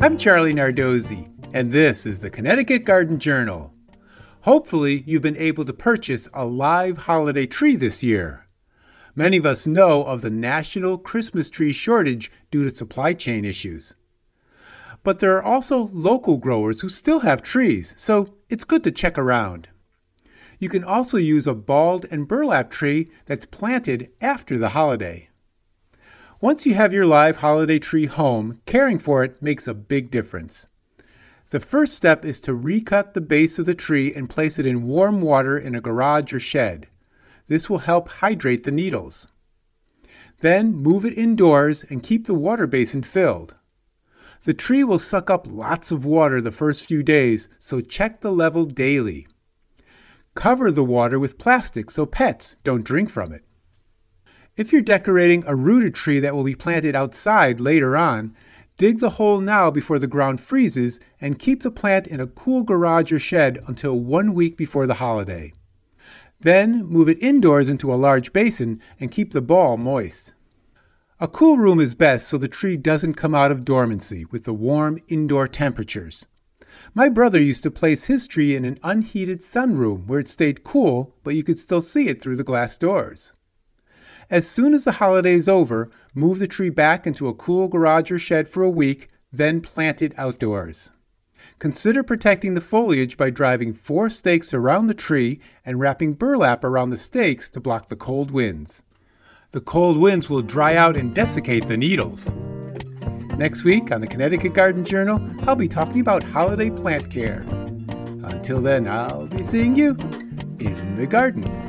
I'm Charlie Nardozzi, and this is the Connecticut Garden Journal. Hopefully, you've been able to purchase a live holiday tree this year. Many of us know of the national Christmas tree shortage due to supply chain issues. But there are also local growers who still have trees, so it's good to check around. You can also use a balled and burlap tree that's planted after the holiday. Once you have your live holiday tree home, caring for it makes a big difference. The first step is to recut the base of the tree and place it in warm water in a garage or shed. This will help hydrate the needles. Then move it indoors and keep the water basin filled. The tree will suck up lots of water the first few days, so check the level daily. Cover the water with plastic so pets don't drink from it. If you're decorating a rooted tree that will be planted outside later on, Dig the hole now before the ground freezes and keep the plant in a cool garage or shed until one week before the holiday. Then move it indoors into a large basin and keep the ball moist. A cool room is best so the tree doesn't come out of dormancy with the warm indoor temperatures. My brother used to place his tree in an unheated sunroom where it stayed cool, but you could still see it through the glass doors. As soon as the holiday is over, move the tree back into a cool garage or shed for a week, then plant it outdoors. Consider protecting the foliage by driving four stakes around the tree and wrapping burlap around the stakes to block the cold winds. The cold winds will dry out and desiccate the needles. Next week on the Connecticut Garden Journal, I'll be talking about holiday plant care. Until then, I'll be seeing you in the garden.